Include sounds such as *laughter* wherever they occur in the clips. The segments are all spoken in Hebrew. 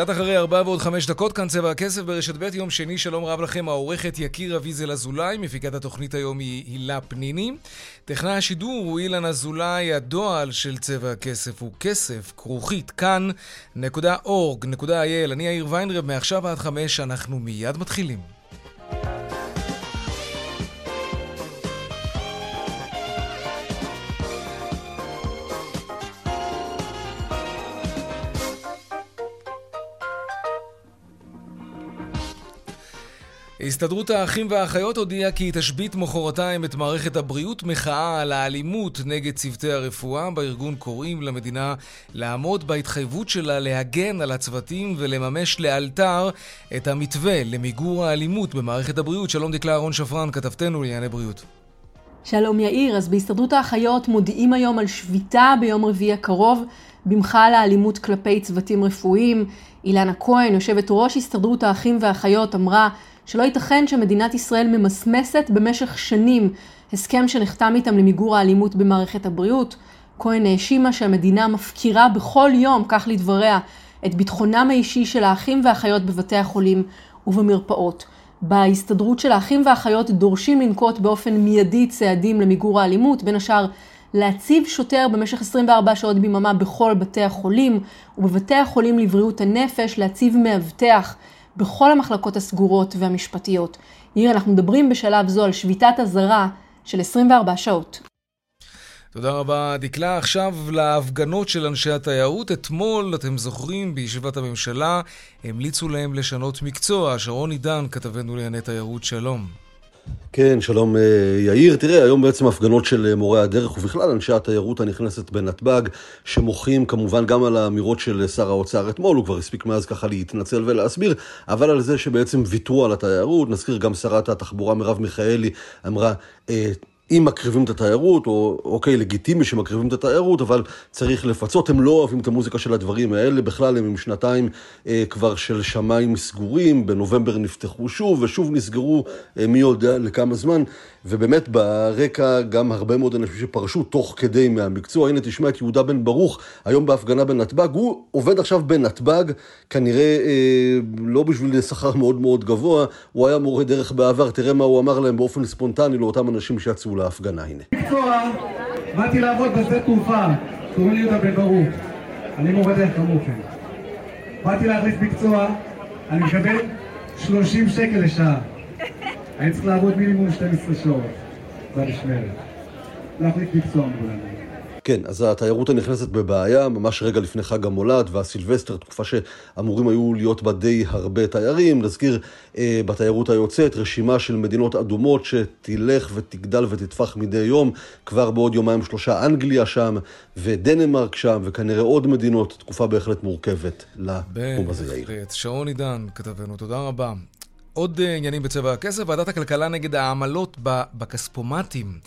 קצת אחרי ארבע ועוד חמש דקות, כאן צבע הכסף ברשת ב', יום שני, שלום רב לכם, העורכת יקיר אביזל אזולאי, מפיקת התוכנית היום היא הילה פניני. טכנאי השידור הוא אילן אזולאי, הדועל של צבע הכסף הוא כסף, כרוכית, כאן.org.il. אני יאיר ויינרב, מעכשיו עד חמש, אנחנו מיד מתחילים. הסתדרות האחים והאחיות הודיעה כי היא תשבית מחרתיים את מערכת הבריאות מחאה על האלימות נגד צוותי הרפואה. בארגון קוראים למדינה לעמוד בהתחייבות שלה להגן על הצוותים ולממש לאלתר את המתווה למיגור האלימות במערכת הבריאות. שלום דקלה אהרון שפרן, כתבתנו לענייני בריאות. שלום יאיר, אז בהסתדרות האחיות מודיעים היום על שביתה ביום רביעי הקרוב במחאה על האלימות כלפי צוותים רפואיים. אילנה כהן, יושבת ראש הסתדרות האחים והאחיות, אמרה שלא ייתכן שמדינת ישראל ממסמסת במשך שנים הסכם שנחתם איתם למיגור האלימות במערכת הבריאות. כהן האשימה שהמדינה מפקירה בכל יום, כך לדבריה, את ביטחונם האישי של האחים והאחיות בבתי החולים ובמרפאות. בהסתדרות של האחים והאחיות דורשים לנקוט באופן מיידי צעדים למיגור האלימות, בין השאר להציב שוטר במשך 24 שעות ביממה בכל בתי החולים, ובבתי החולים לבריאות הנפש להציב מאבטח בכל המחלקות הסגורות והמשפטיות. נראה, אנחנו מדברים בשלב זו על שביתת אזהרה של 24 שעות. תודה רבה, דקלה. עכשיו להפגנות של אנשי התיירות. אתמול, אתם זוכרים, בישיבת הממשלה, המליצו להם לשנות מקצוע. שרון עידן, כתבנו לענייני תיירות, שלום. כן, שלום אה, יאיר. תראה, היום בעצם הפגנות של אה, מורי הדרך ובכלל אנשי התיירות הנכנסת בנתב"ג, שמוחים כמובן גם על האמירות של שר האוצר אתמול, הוא כבר הספיק מאז ככה להתנצל ולהסביר, אבל על זה שבעצם ויתרו על התיירות. נזכיר גם שרת התחבורה מרב מיכאלי אמרה, אה, אם מקריבים את התיירות, או אוקיי, לגיטימי שמקריבים את התיירות, אבל צריך לפצות. הם לא אוהבים את המוזיקה של הדברים האלה, בכלל הם עם שנתיים אה, כבר של שמיים סגורים, בנובמבר נפתחו שוב, ושוב נסגרו אה, מי יודע לכמה זמן. ובאמת ברקע גם הרבה מאוד אנשים שפרשו תוך כדי מהמקצוע. הנה תשמע את יהודה בן ברוך, היום בהפגנה בנתב"ג, הוא עובד עכשיו בנתב"ג, כנראה אה, לא בשביל שכר מאוד מאוד גבוה, הוא היה מורה דרך בעבר, תראה מה הוא אמר להם באופן ספונטני לאותם אנשים שיצאו להפגנה, הנה. מקצוע, באתי לעבוד בשדה תעופה, קוראים לי יהודה בן ברוך, אני מורה דרך כמוכם. באתי להחליף מקצוע, אני מקבל 30 שקל לשעה. אני צריך לעבוד מינימום 12 שעות במשמרת. להחליט מקצוע מולנו. כן, אז התיירות הנכנסת בבעיה, ממש רגע לפני חג המולד והסילבסטר, תקופה שאמורים היו להיות בה די הרבה תיירים. נזכיר אה, בתיירות היוצאת רשימה של מדינות אדומות שתלך ותגדל ותטפח מדי יום. כבר בעוד יומיים שלושה אנגליה שם, ודנמרק שם, וכנראה עוד מדינות. תקופה בהחלט מורכבת לתחום הזה, יאיר. בהחלט. שרון עידן כתבנו, תודה רבה. עוד אה, עניינים בצבע הכסף, ועדת הכלכלה נגד העמלות בכספומטים,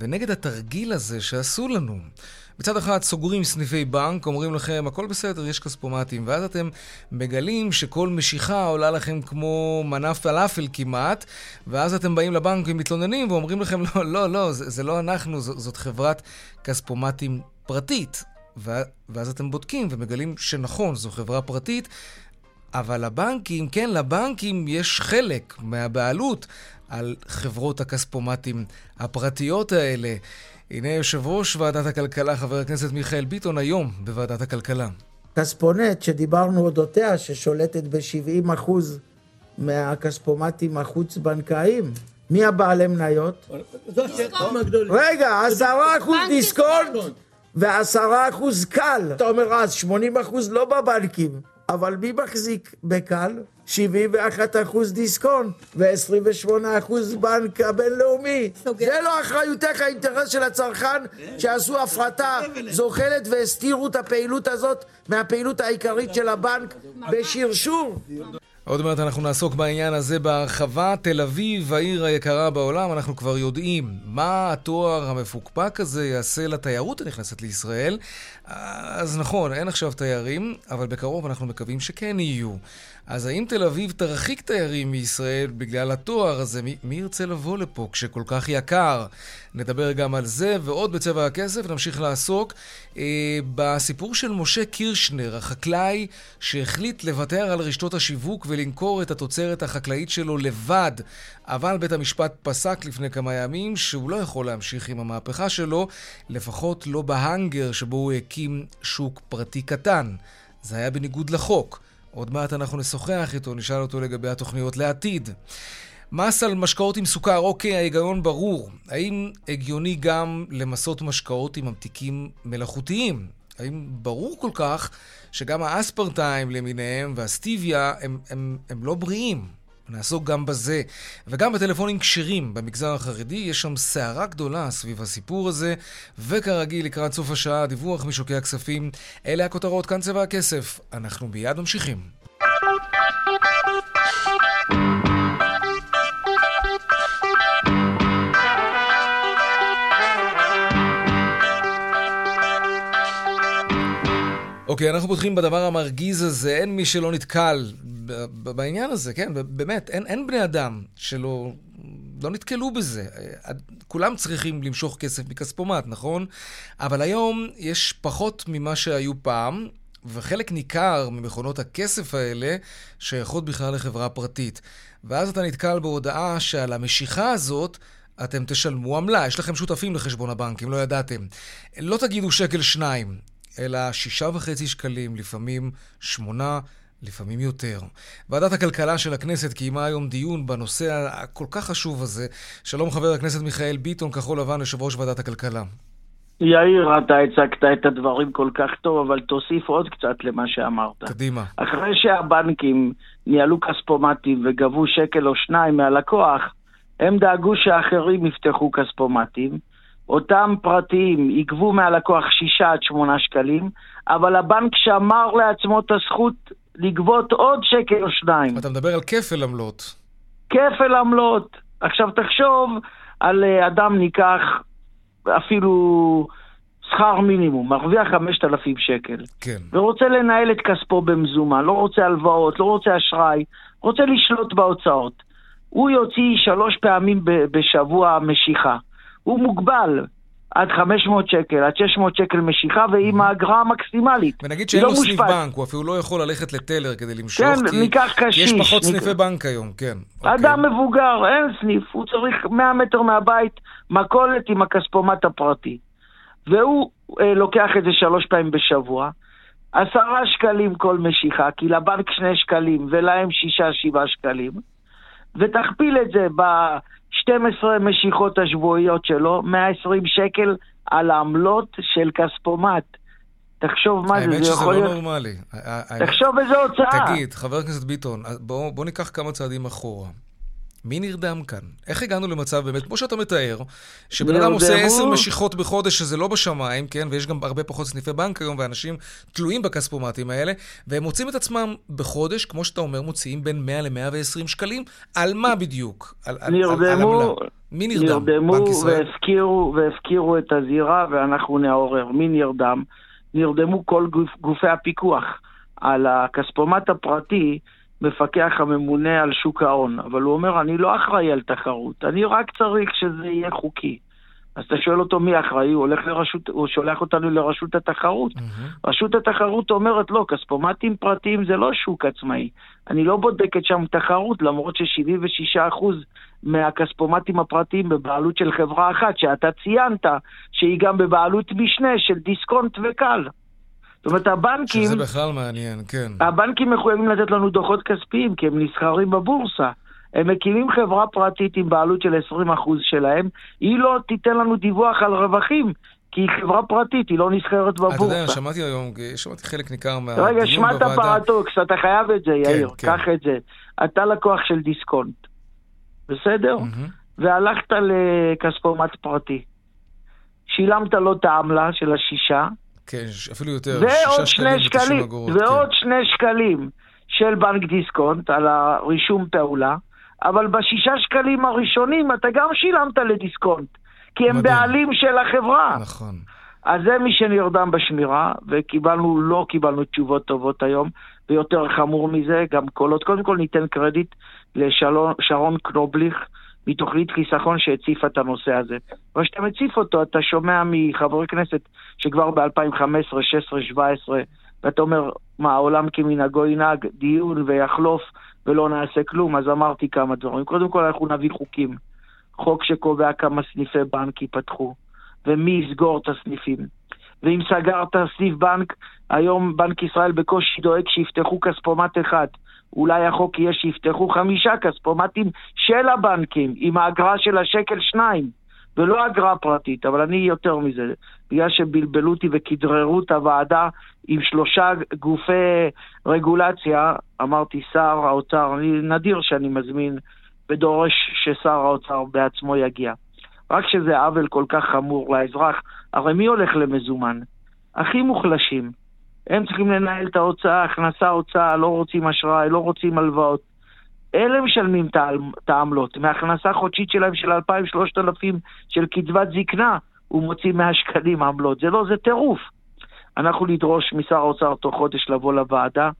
ונגד התרגיל הזה שעשו לנו. מצד אחד סוגרים סניפי בנק, אומרים לכם, הכל בסדר, יש כספומטים, ואז אתם מגלים שכל משיכה עולה לכם כמו מנה פלאפל כמעט, ואז אתם באים לבנק ומתלוננים ואומרים לכם, לא, לא, לא, זה, זה לא אנחנו, ז, זאת חברת כספומטים פרטית. ואז אתם בודקים ומגלים שנכון, זו חברה פרטית, אבל לבנקים, כן, לבנקים יש חלק מהבעלות על חברות הכספומטים הפרטיות האלה. הנה יושב ראש ועדת הכלכלה, חבר הכנסת מיכאל ביטון, היום בוועדת הכלכלה. כספונט, שדיברנו אודותיה, ששולטת ב-70% מהכספומטים החוץ-בנקאיים. מי הבעלי מניות? רגע, עשרה אחוז דיסקונט ועשרה אחוז קל. אתה אומר, אז 80 אחוז לא בבנקים. אבל מי מחזיק בקל? 71% דיסקונט ו-28% בנק הבינלאומי. זה לא אחריותך, האינטרס של הצרכן שעשו הפרטה זוחלת והסתירו את הפעילות הזאת מהפעילות העיקרית של הבנק בשרשור. עוד מעט אנחנו נעסוק בעניין הזה בהרחבה. תל אביב, העיר היקרה בעולם, אנחנו כבר יודעים מה התואר המפוקפק הזה יעשה לתיירות הנכנסת לישראל. אז נכון, אין עכשיו תיירים, אבל בקרוב אנחנו מקווים שכן יהיו. אז האם תל אביב תרחיק תיירים מישראל בגלל התואר הזה? מי, ירצה לבוא לפה כשכל כך יקר? נדבר גם על זה ועוד בצבע הכסף. נמשיך לעסוק אה, בסיפור של משה קירשנר, החקלאי שהחליט לוותר על רשתות השיווק ולמכור את התוצרת החקלאית שלו לבד. אבל בית המשפט פסק לפני כמה ימים שהוא לא יכול להמשיך עם המהפכה שלו, לפחות לא בהאנגר שבו הוא הקים שוק פרטי קטן. זה היה בניגוד לחוק. עוד מעט אנחנו נשוחח איתו, נשאל אותו לגבי התוכניות לעתיד. מס על משקאות עם סוכר, אוקיי, ההיגיון ברור. האם הגיוני גם למסות משקאות עם ממתיקים מלאכותיים? האם ברור כל כך שגם האספרטיים למיניהם והסטיביה הם, הם, הם לא בריאים? נעסוק גם בזה. וגם בטלפונים כשרים במגזר החרדי, יש שם סערה גדולה סביב הסיפור הזה, וכרגיל, לקראת סוף השעה, דיווח משוקי הכספים. אלה הכותרות, כאן צבע הכסף. אנחנו מיד ממשיכים. אוקיי, אנחנו פותחים בדבר המרגיז הזה. אין מי שלא נתקל בעניין הזה, כן? באמת, אין, אין בני אדם שלא לא נתקלו בזה. כולם צריכים למשוך כסף מכספומט, נכון? אבל היום יש פחות ממה שהיו פעם, וחלק ניכר ממכונות הכסף האלה שייכות בכלל לחברה פרטית. ואז אתה נתקל בהודעה שעל המשיכה הזאת אתם תשלמו עמלה. יש לכם שותפים לחשבון הבנק, אם לא ידעתם. לא תגידו שקל שניים, אלא שישה וחצי שקלים, לפעמים שמונה. לפעמים יותר. ועדת הכלכלה של הכנסת קיימה היום דיון בנושא הכל כך חשוב הזה. שלום חבר הכנסת מיכאל ביטון, כחול לבן, יושב ראש ועדת הכלכלה. יאיר, אתה הצגת את הדברים כל כך טוב, אבל תוסיף עוד קצת למה שאמרת. קדימה. אחרי שהבנקים ניהלו כספומטים וגבו שקל או שניים מהלקוח, הם דאגו שאחרים יפתחו כספומטים. אותם פרטיים יגבו מהלקוח שישה עד שמונה שקלים, אבל הבנק שמר לעצמו את הזכות לגבות עוד שקל או שניים. אתה מדבר על כפל עמלות. כפל עמלות. עכשיו תחשוב על אה, אדם ניקח אפילו שכר מינימום, מרוויח 5,000 שקל. כן. ורוצה לנהל את כספו במזומן, לא רוצה הלוואות, לא רוצה אשראי, רוצה לשלוט בהוצאות. הוא יוציא שלוש פעמים בשבוע משיכה. הוא מוגבל. עד 500 שקל, עד 600 שקל משיכה, ועם האגרה המקסימלית. ונגיד שאין לא לו סניף בנק, הוא אפילו לא יכול ללכת לטלר כדי למשוך, כן, כי ניקח קשיש. יש פחות ניק... סניפי בנק היום, כן. אדם אוקיי. מבוגר, אין סניף, הוא צריך 100 מטר מהבית, מכולת עם הכספומט הפרטי. והוא אה, לוקח את זה שלוש פעמים בשבוע, עשרה שקלים כל משיכה, כי לבנק שני שקלים ולהם שישה, שבעה שקלים, ותכפיל את זה ב... 12 משיכות השבועיות שלו, 120 שקל על העמלות של כספומט. תחשוב מה זה, זה יכול לא להיות... האמת שזה לא נורמלי. תחשוב איזה הוצאה. תגיד, חבר הכנסת ביטון, בוא, בוא ניקח כמה צעדים אחורה. מי נרדם כאן? איך הגענו למצב באמת, כמו שאתה מתאר, שבן אדם עושה עשר משיכות בחודש, שזה לא בשמיים, כן? ויש גם הרבה פחות סניפי בנק היום, ואנשים תלויים בכספומטים האלה, והם מוצאים את עצמם בחודש, כמו שאתה אומר, מוציאים בין 100 ל-120 שקלים. על מה בדיוק? על, נרדמו, על, על מי נרדם? נרדמו והפקירו, והפקירו את הזירה, ואנחנו נעורר. מי נרדם? נרדמו כל גופ, גופי הפיקוח. על הכספומט הפרטי, מפקח הממונה על שוק ההון, אבל הוא אומר, אני לא אחראי על תחרות, אני רק צריך שזה יהיה חוקי. אז אתה שואל אותו מי אחראי, הוא, הולך לרשות, הוא שולח אותנו לרשות התחרות. Mm-hmm. רשות התחרות אומרת, לא, כספומטים פרטיים זה לא שוק עצמאי. אני לא בודקת שם תחרות, למרות ש-76% מהכספומטים הפרטיים בבעלות של חברה אחת, שאתה ציינת שהיא גם בבעלות משנה של דיסקונט וקל. זאת אומרת, הבנקים... שזה בכלל מעניין, כן. הבנקים מחויבים לתת לנו דוחות כספיים, כי הם נסחרים בבורסה. הם מקימים חברה פרטית עם בעלות של 20% שלהם, היא לא תיתן לנו דיווח על רווחים, כי היא חברה פרטית, היא לא נסחרת בבורסה. אתה יודע, שמעתי היום, שמעתי חלק ניכר מהדיון בוועדה. רגע, שמע את הפרדוקס, אתה חייב את זה, כן, יאיר, כן. קח את זה. אתה לקוח של דיסקונט, בסדר? Mm-hmm. והלכת לכספומט פרטי. שילמת לו את העמלה של השישה. כן, אפילו יותר, שני שקלים, אגורות, ועוד כן. שני שקלים של בנק דיסקונט על הרישום פעולה, אבל בשישה שקלים הראשונים אתה גם שילמת לדיסקונט, כי הם מדהים. בעלים של החברה. נכון. אז זה מי שנרדם בשמירה, וקיבלנו, לא קיבלנו תשובות טובות היום, ויותר חמור מזה, גם קולות. קודם כל ניתן קרדיט לשרון קנובליך, מתוכנית חיסכון שהציפה את הנושא הזה. אבל כשאתה מציף אותו, אתה שומע מחברי כנסת שכבר ב-2015, 2016, 2017, ואתה אומר, מה, העולם כמנהגו ינהג, דיון ויחלוף ולא נעשה כלום, אז אמרתי כמה דברים. קודם כל, אנחנו נביא חוקים. חוק שקובע כמה סניפי בנק ייפתחו, ומי יסגור את הסניפים. ואם סגרת סניף בנק, היום בנק ישראל בקושי דואג שיפתחו כספומט אחד. אולי החוק יהיה שיפתחו חמישה כספומטים של הבנקים, עם האגרה של השקל שניים, ולא אגרה פרטית, אבל אני יותר מזה, בגלל שבלבלו אותי וכדררו את הוועדה עם שלושה גופי רגולציה, אמרתי, שר האוצר, אני נדיר שאני מזמין ודורש ששר האוצר בעצמו יגיע. רק שזה עוול כל כך חמור לאזרח, הרי מי הולך למזומן? הכי מוחלשים. הם צריכים לנהל את ההוצאה, הכנסה, הוצאה, לא רוצים אשראי, לא רוצים הלוואות. אלה משלמים את העמלות. מהכנסה חודשית שלהם של 2,000-3,000 של קצבת זקנה, הוא מוציא 100 שקלים עמלות. זה לא, זה טירוף. אנחנו נדרוש משר האוצר תוך חודש לבוא לוועדה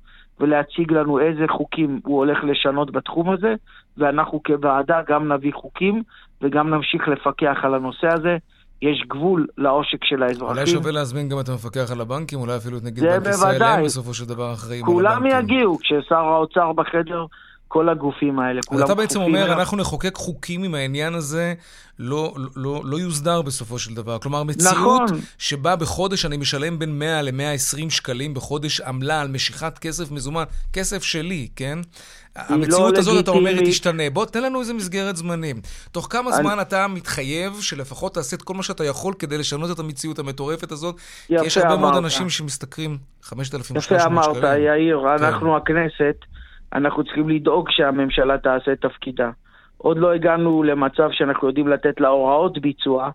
ולהציג לנו איזה חוקים הוא הולך לשנות בתחום הזה, ואנחנו כוועדה גם נביא חוקים וגם נמשיך לפקח על הנושא הזה. יש גבול לעושק של האזרחים. אולי שווה להזמין גם את המפקח על הבנקים, אולי אפילו את נגיד בנק ישראל, הם בסופו של דבר אחראים על הבנקים. כולם יגיעו, כששר האוצר בחדר, כל הגופים האלה, כולם אתה בעצם אומר, לה... אנחנו נחוקק חוקים אם העניין הזה לא, לא, לא יוסדר בסופו של דבר. כלומר, מציאות נכון. שבה בחודש אני משלם בין 100 ל-120 שקלים בחודש עמלה על משיכת כסף מזומן, כסף שלי, כן? המציאות לא הזאת, אתה אומר, היא תשתנה. בוא, תן לנו איזה מסגרת זמנים. תוך כמה אני... זמן אתה מתחייב שלפחות תעשה את כל מה שאתה יכול כדי לשנות את המציאות המטורפת הזאת? כי יש הרבה אמרת. מאוד אנשים שמשתכרים 5,000 שקלים. יפה אמרת, יאיר, כן. אנחנו הכנסת, אנחנו צריכים לדאוג שהממשלה תעשה את תפקידה. עוד לא הגענו למצב שאנחנו יודעים לתת לה הוראות ביצוע,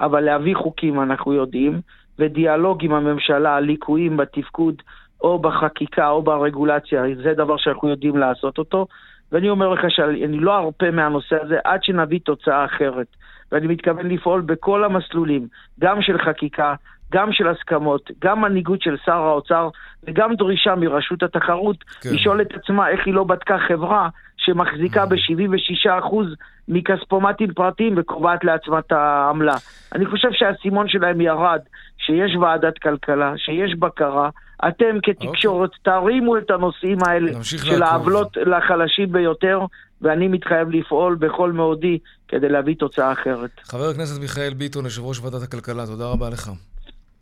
אבל להביא חוקים אנחנו יודעים, ודיאלוג עם הממשלה על ליקויים בתפקוד או בחקיקה או ברגולציה, זה דבר שאנחנו יודעים לעשות אותו. ואני אומר לך שאני לא ארפה מהנושא הזה עד שנביא תוצאה אחרת. ואני מתכוון לפעול בכל המסלולים, גם של חקיקה, גם של הסכמות, גם מנהיגות של שר האוצר וגם דרישה מרשות התחרות כן. לשאול את עצמה איך היא לא בדקה חברה שמחזיקה ב-76% מכספומטים פרטיים וקובעת לעצמה את העמלה. אני חושב שהאסימון שלהם ירד, שיש ועדת כלכלה, שיש בקרה. אתם כתקשורת okay. אוקיי. תרימו את הנושאים האלה של העוולות לחלשים ביותר, ואני מתחייב לפעול בכל מאודי כדי להביא תוצאה אחרת. חבר הכנסת מיכאל ביטון, יושב ראש ועדת הכלכלה, תודה רבה לך.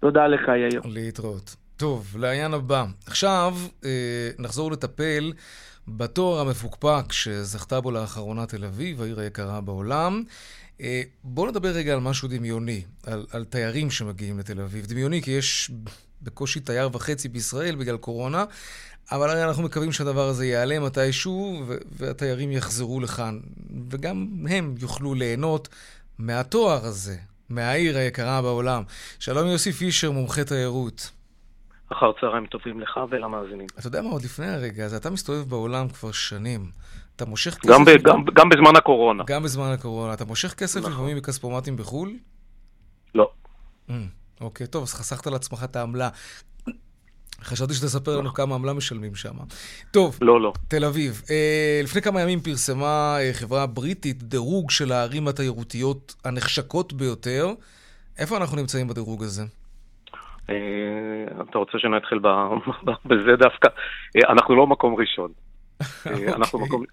תודה לך, יאיר. להתראות. טוב, לעניין הבא. עכשיו אה, נחזור לטפל בתואר המפוקפק שזכתה בו לאחרונה תל אביב, העיר היקרה בעולם. אה, בואו נדבר רגע על משהו דמיוני, על, על תיירים שמגיעים לתל אביב. דמיוני כי יש בקושי תייר וחצי בישראל בגלל קורונה, אבל הרי אנחנו מקווים שהדבר הזה ייעלם מתישהו, והתיירים יחזרו לכאן, וגם הם יוכלו ליהנות מהתואר הזה, מהעיר היקרה בעולם. שלום יוסי פישר, מומחה תיירות. אחר צהריים טובים לך ולמאזינים. אתה יודע מה, עוד לפני הרגע הזה, אתה מסתובב בעולם כבר שנים. אתה מושך כסף... גם, ב, גם, גם בזמן הקורונה. גם בזמן הקורונה. אתה מושך כסף נכון. לפעמים בכספומטים בחו"ל? לא. Mm, אוקיי, טוב, אז חסכת לעצמך את העמלה. חשבתי שתספר לנו כמה עמלה משלמים שם. טוב, לא, לא. תל אביב. אה, לפני כמה ימים פרסמה אה, חברה בריטית דירוג של הערים התיירותיות הנחשקות ביותר. איפה אנחנו נמצאים בדירוג הזה? אה, אתה רוצה שנתחיל *laughs* בזה דווקא? אה, אנחנו לא מקום ראשון. אה, אוקיי. אנחנו מקום...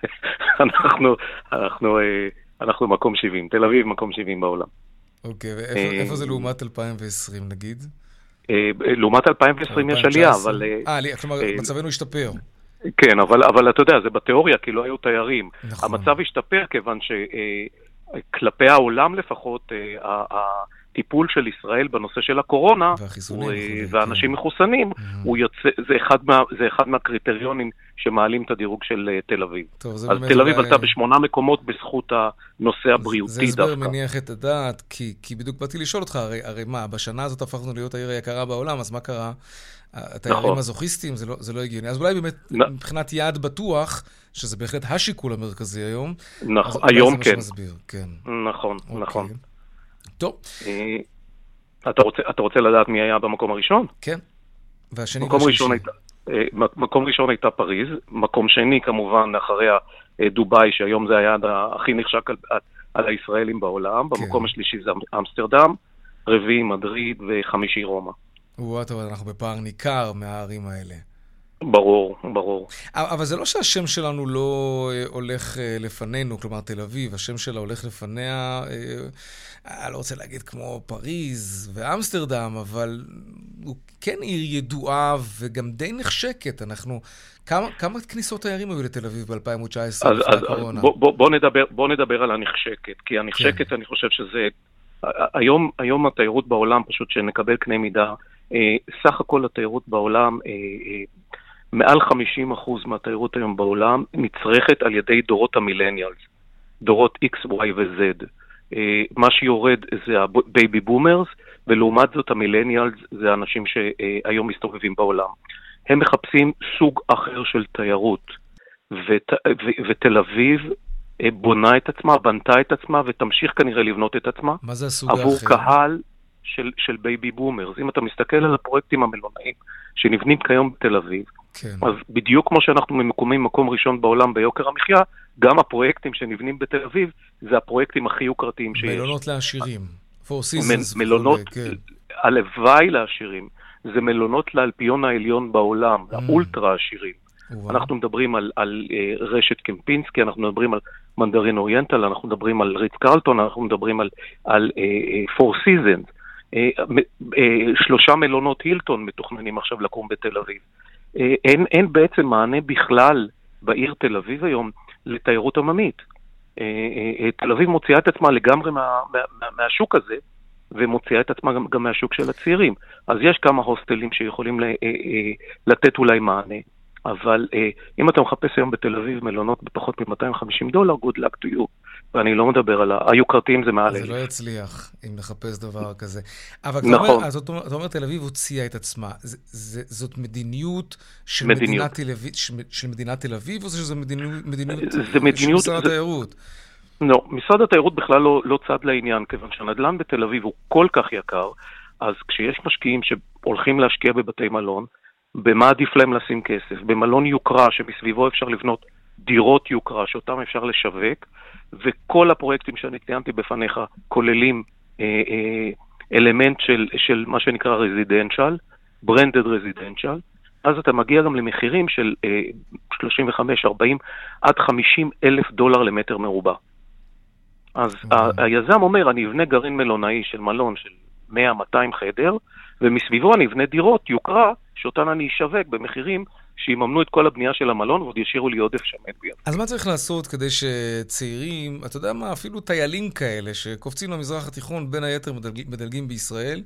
*laughs* אנחנו, אנחנו, אנחנו מקום 70. תל אביב מקום 70 בעולם. אוקיי, ואיפה זה לעומת 2020 נגיד? לעומת 2020 יש עלייה, אבל... אה, כלומר, מצבנו השתפר. כן, אבל, אבל אתה יודע, זה בתיאוריה, כי לא היו תיירים. נכון. המצב השתפר כיוון שכלפי העולם לפחות, הטיפול של ישראל בנושא של הקורונה, הוא, ואנשים כן. מחוסנים, mm-hmm. הוא יוצא, זה, אחד מה, זה אחד מהקריטריונים שמעלים את הדירוג של uh, תל אביב. טוב, אז תל אביב עלתה בשמונה מקומות בזכות הנושא הבריאותי דווקא. זה הסבר מניח את הדעת, כי, כי בדיוק באתי לשאול אותך, הרי, הרי מה, בשנה הזאת הפכנו להיות העיר היקרה בעולם, אז מה קרה? התיירים נכון. הזוכיסטים, זה לא, זה לא הגיוני. אז אולי באמת, נ... מבחינת יעד בטוח, שזה בהחלט השיקול המרכזי היום, נכון, היום כן. שמסביר, כן. נכון, אוקיי. נכון. טוב. אה, אתה רוצה, אתה רוצה לדעת מי היה במקום הראשון? כן. והשני מקום ראשון הייתה, אה, מקום ראשון הייתה פריז, מקום שני כמובן אחריה אה, דובאי, שהיום זה היעד הכי נחשק על, על הישראלים בעולם, כן. במקום השלישי זה אמסטרדם, רביעי מדריד וחמישי רומא. וואט, אבל אנחנו בפער ניכר מהערים האלה. ברור, ברור. אבל זה לא שהשם שלנו לא הולך לפנינו, כלומר תל אביב, השם שלה הולך לפניה, אני לא רוצה להגיד כמו פריז ואמסטרדם, אבל הוא כן עיר ידועה וגם די נחשקת. אנחנו, כמה, כמה כניסות תיירים היו לתל אביב ב-2019 לפני הקורונה? בוא, בוא, בוא, נדבר, בוא נדבר על הנחשקת, כי הנחשקת, כן. אני חושב שזה... היום, היום התיירות בעולם, פשוט שנקבל קנה מידה, סך הכל התיירות בעולם מעל 50% מהתיירות היום בעולם נצרכת על ידי דורות ה millennials, דורות X, Y ו-Z. אה, מה שיורד זה ה baby boomers, ולעומת זאת ה millennials זה האנשים שהיום מסתובבים בעולם. הם מחפשים סוג אחר של תיירות, ות, ו, ותל אביב אה, בונה את עצמה, בנתה את עצמה ותמשיך כנראה לבנות את עצמה. מה זה הסוג האחר? עבור קהל של, של baby boomers. אם אתה מסתכל על הפרויקטים המלונאיים שנבנים כיום בתל אביב, כן. אז בדיוק כמו שאנחנו ממקומים מקום ראשון בעולם ביוקר המחיה, גם הפרויקטים שנבנים בתל אביב, זה הפרויקטים הכי יוקרתיים שיש. מלונות לעשירים. Seasons. מלונות, כן. הלוואי לעשירים. זה מלונות לאלפיון העליון בעולם, mm. לאולטרה עשירים. אנחנו מדברים על, על uh, רשת Kempinski, אנחנו מדברים על מנדרין אוריינטל, אנחנו מדברים על ריץ קרלטון, אנחנו מדברים על, על uh, uh, Four Seasons. Uh, uh, שלושה מלונות הילטון מתוכננים עכשיו לקום בתל אביב. אה, אין, אין בעצם מענה בכלל בעיר תל אביב היום לתיירות עממית. אה, אה, תל אביב מוציאה את עצמה לגמרי מה, מה, מה, מהשוק הזה, ומוציאה את עצמה גם, גם מהשוק של הצעירים. אז יש כמה הוסטלים שיכולים לתת אולי מענה. אבל אם אתה מחפש היום בתל אביב מלונות בפחות מ-250 דולר, good luck to you. ואני לא מדבר על היוקרתיים, זה מעל... זה לא יצליח אם נחפש דבר כזה. אבל נכון. אומר, אז אתה אומר, תל אביב הוציאה את עצמה. זה, זה, זאת מדיניות של, מדיניות. מדינת תל אביב, של מדינת תל אביב, או שזו מדיניות, מדיניות, זה מדיניות של משרד התיירות? לא, משרד התיירות בכלל לא, לא צד לעניין, כיוון שהנדל"ן בתל אביב הוא כל כך יקר, אז כשיש משקיעים שהולכים להשקיע בבתי מלון, במה עדיף להם לשים כסף? במלון יוקרה שמסביבו אפשר לבנות דירות יוקרה שאותן אפשר לשווק, וכל הפרויקטים שאני ציינתי בפניך כוללים אה, אה, אלמנט של, של מה שנקרא רזידנציאל, ברנדד רזידנציאל, אז אתה מגיע גם למחירים של אה, 35, 40 עד 50 אלף דולר למטר מרובע. אז mm-hmm. היזם אומר, אני אבנה גרעין מלונאי של מלון של 100-200 חדר, ומסביבו אני אבנה דירות יוקרה, שאותן אני אשווק במחירים שיממנו את כל הבנייה של המלון ועוד ישאירו לי עודף שמן ביד. אז מה צריך לעשות כדי שצעירים, אתה יודע מה, אפילו טיילים כאלה, שקופצים למזרח התיכון, בין היתר מדלג, מדלגים בישראל,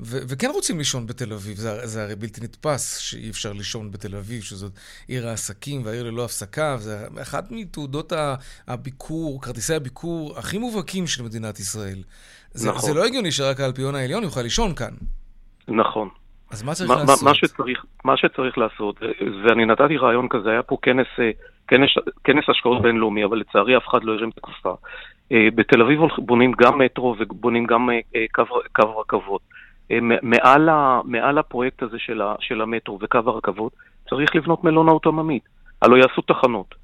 ו- וכן רוצים לישון בתל אביב, זה, זה הרי בלתי נתפס שאי אפשר לישון בתל אביב, שזאת עיר העסקים והעיר ללא הפסקה, וזה אחת מתעודות הביקור, כרטיסי הביקור הכי מובהקים של מדינת ישראל. זה, נכון. זה לא הגיוני שרק האלפיון העליון יוכל לישון כאן. נכון. אז מה צריך מה, לעשות? מה שצריך, מה שצריך לעשות, ואני נתתי רעיון כזה, היה פה כנס, אה, כנס, כנס השקעות בינלאומי, אבל לצערי אף אחד לא הרים את הכפפה. אה, בתל אביב בונים גם מטרו ובונים גם אה, קו, קו רכבות. מעל, ה, מעל הפרויקט הזה של, ה, של המטרו וקו הרכבות, צריך לבנות מלונאות עממית. הלוא יעשו תחנות.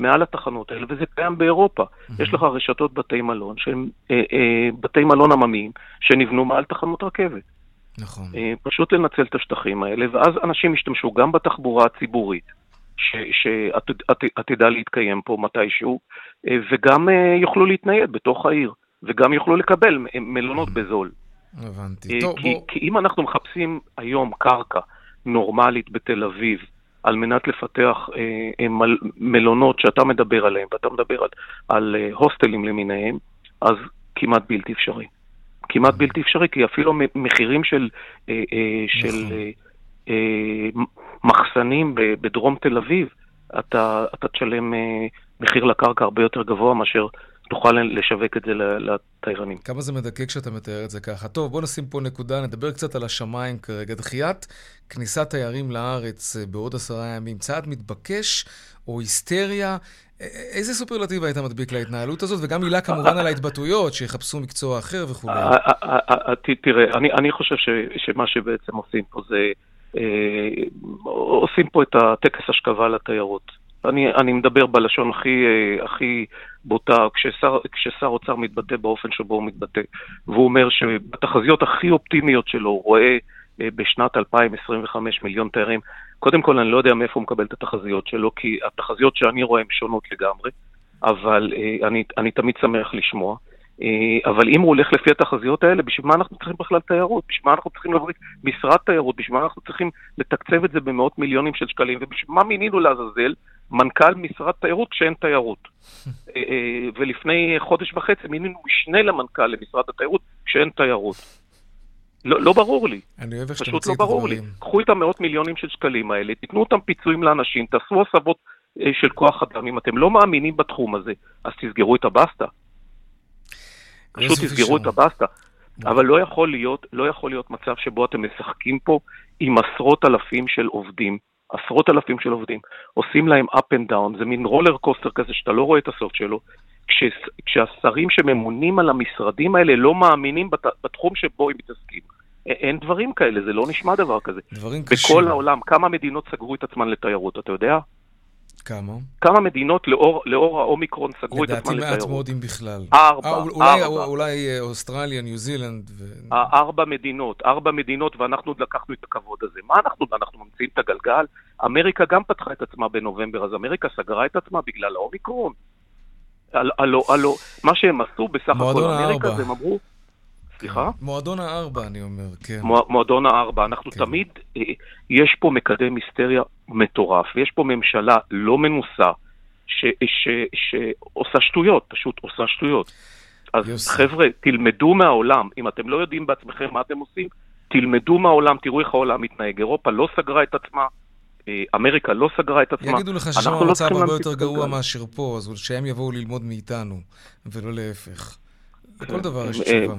מעל התחנות האלה, וזה קיים באירופה. Mm-hmm. יש לך רשתות בתי מלון, שהם אה, אה, בתי מלון עממיים, שנבנו מעל תחנות רכבת. נכון. אה, פשוט לנצל את השטחים האלה, ואז אנשים ישתמשו גם בתחבורה הציבורית, שעתידה להתקיים פה מתישהו, אה, וגם אה, יוכלו להתנייד בתוך העיר, וגם יוכלו לקבל מלונות בזול. הבנתי. טוב, כי, בוא... כי אם אנחנו מחפשים היום קרקע נורמלית בתל אביב, על מנת לפתח אה, מל, מלונות שאתה מדבר עליהם, ואתה מדבר על, על הוסטלים למיניהם, אז כמעט בלתי אפשרי. כמעט בלתי אפשרי, כי אפילו מחירים של, אה, אה, של נכון. מחסנים בדרום תל אביב, אתה, אתה תשלם מחיר לקרקע הרבה יותר גבוה מאשר תוכל לשווק את זה לתיירנים. כמה זה מדכא כשאתה מתאר את זה ככה. טוב, בוא נשים פה נקודה, נדבר קצת על השמיים כרגע. דחיית כניסת תיירים לארץ בעוד עשרה ימים, צעד מתבקש או היסטריה? איזה סופרלטיב היית מדביק להתנהלות הזאת? וגם מילה כמובן על ההתבטאויות, שיחפשו מקצוע אחר וכולי. תראה, אני חושב שמה שבעצם עושים פה זה, עושים פה את הטקס השכבה לתיירות. אני, אני מדבר בלשון הכי, הכי בוטה, כששר, כששר אוצר מתבטא באופן שבו הוא מתבטא, והוא אומר שבתחזיות הכי אופטימיות שלו הוא רואה בשנת 2025 מיליון תיירים. קודם כל, אני לא יודע מאיפה הוא מקבל את התחזיות שלו, כי התחזיות שאני רואה הן שונות לגמרי, אבל אה, אני, אני תמיד שמח לשמוע. אה, אבל אם הוא הולך לפי התחזיות האלה, בשביל מה אנחנו צריכים בכלל תיירות? בשביל מה אנחנו צריכים להביא משרד תיירות? בשביל מה אנחנו צריכים לתקצב את זה במאות מיליונים של שקלים? ובשביל מה מינינו לעזאזל מנכ"ל משרד תיירות כשאין תיירות? *laughs* אה, ולפני חודש וחצי מינינו משנה למנכ"ל למשרד התיירות כשאין תיירות. לא, לא ברור לי. אני אוהב איך שאתה. פשוט לא ברור לי. קחו את המאות מיליונים של שקלים האלה, תיתנו אותם פיצויים לאנשים, תעשו הסבות אה, של כוח אדם. אם אתם לא מאמינים בתחום הזה, אז תסגרו את הבסטה. פשוט תסגרו את הבסטה. אבל לא יכול להיות, לא יכול להיות מצב שבו אתם משחקים פה עם עשרות אלפים של עובדים, עשרות אלפים של עובדים, עושים להם up and down, זה מין רולר קוסטר כזה שאתה לא רואה את הסוף שלו, כש, כשהשרים שממונים על המשרדים האלה לא מאמינים בת, בתחום שבו הם מתעסקים. אין דברים כאלה, זה לא נשמע דבר כזה. דברים קשים. בכל העולם, כמה מדינות סגרו את עצמן לתיירות, אתה יודע? כמה? כמה מדינות לאור, לאור האומיקרון סגרו את עצמן לתיירות? לדעתי מעט מאוד אם בכלל. ארבע, 아, אולי, ארבע. אולי אה, אוסטרליה, ניו זילנד. ו... ארבע מדינות, ארבע מדינות, ואנחנו לקחנו את הכבוד הזה. מה אנחנו, אנחנו ממציאים את הגלגל? אמריקה גם פתחה את עצמה בנובמבר, אז אמריקה סגרה את עצמה בגלל האומיקרון. הלו, הלו, מה שהם עשו בסך הכל אמריקה, זה הם אמרו... סליחה? מועדון הארבע, אני אומר, כן. מועדון הארבע. אנחנו כן. תמיד, אה, יש פה מקדם היסטריה מטורף, ויש פה ממשלה לא מנוסה, שעושה שטויות, פשוט עושה שטויות. אז יוסי. חבר'ה, תלמדו מהעולם. אם אתם לא יודעים בעצמכם מה אתם עושים, תלמדו מהעולם, תראו איך העולם מתנהג. אירופה לא סגרה את עצמה, אמריקה לא סגרה את עצמה. יגידו לך ששם לא המצב הרבה יותר גרוע מאשר פה, אז שהם יבואו ללמוד מאיתנו, ולא להפך. לכל דבר יש אה, תשובה.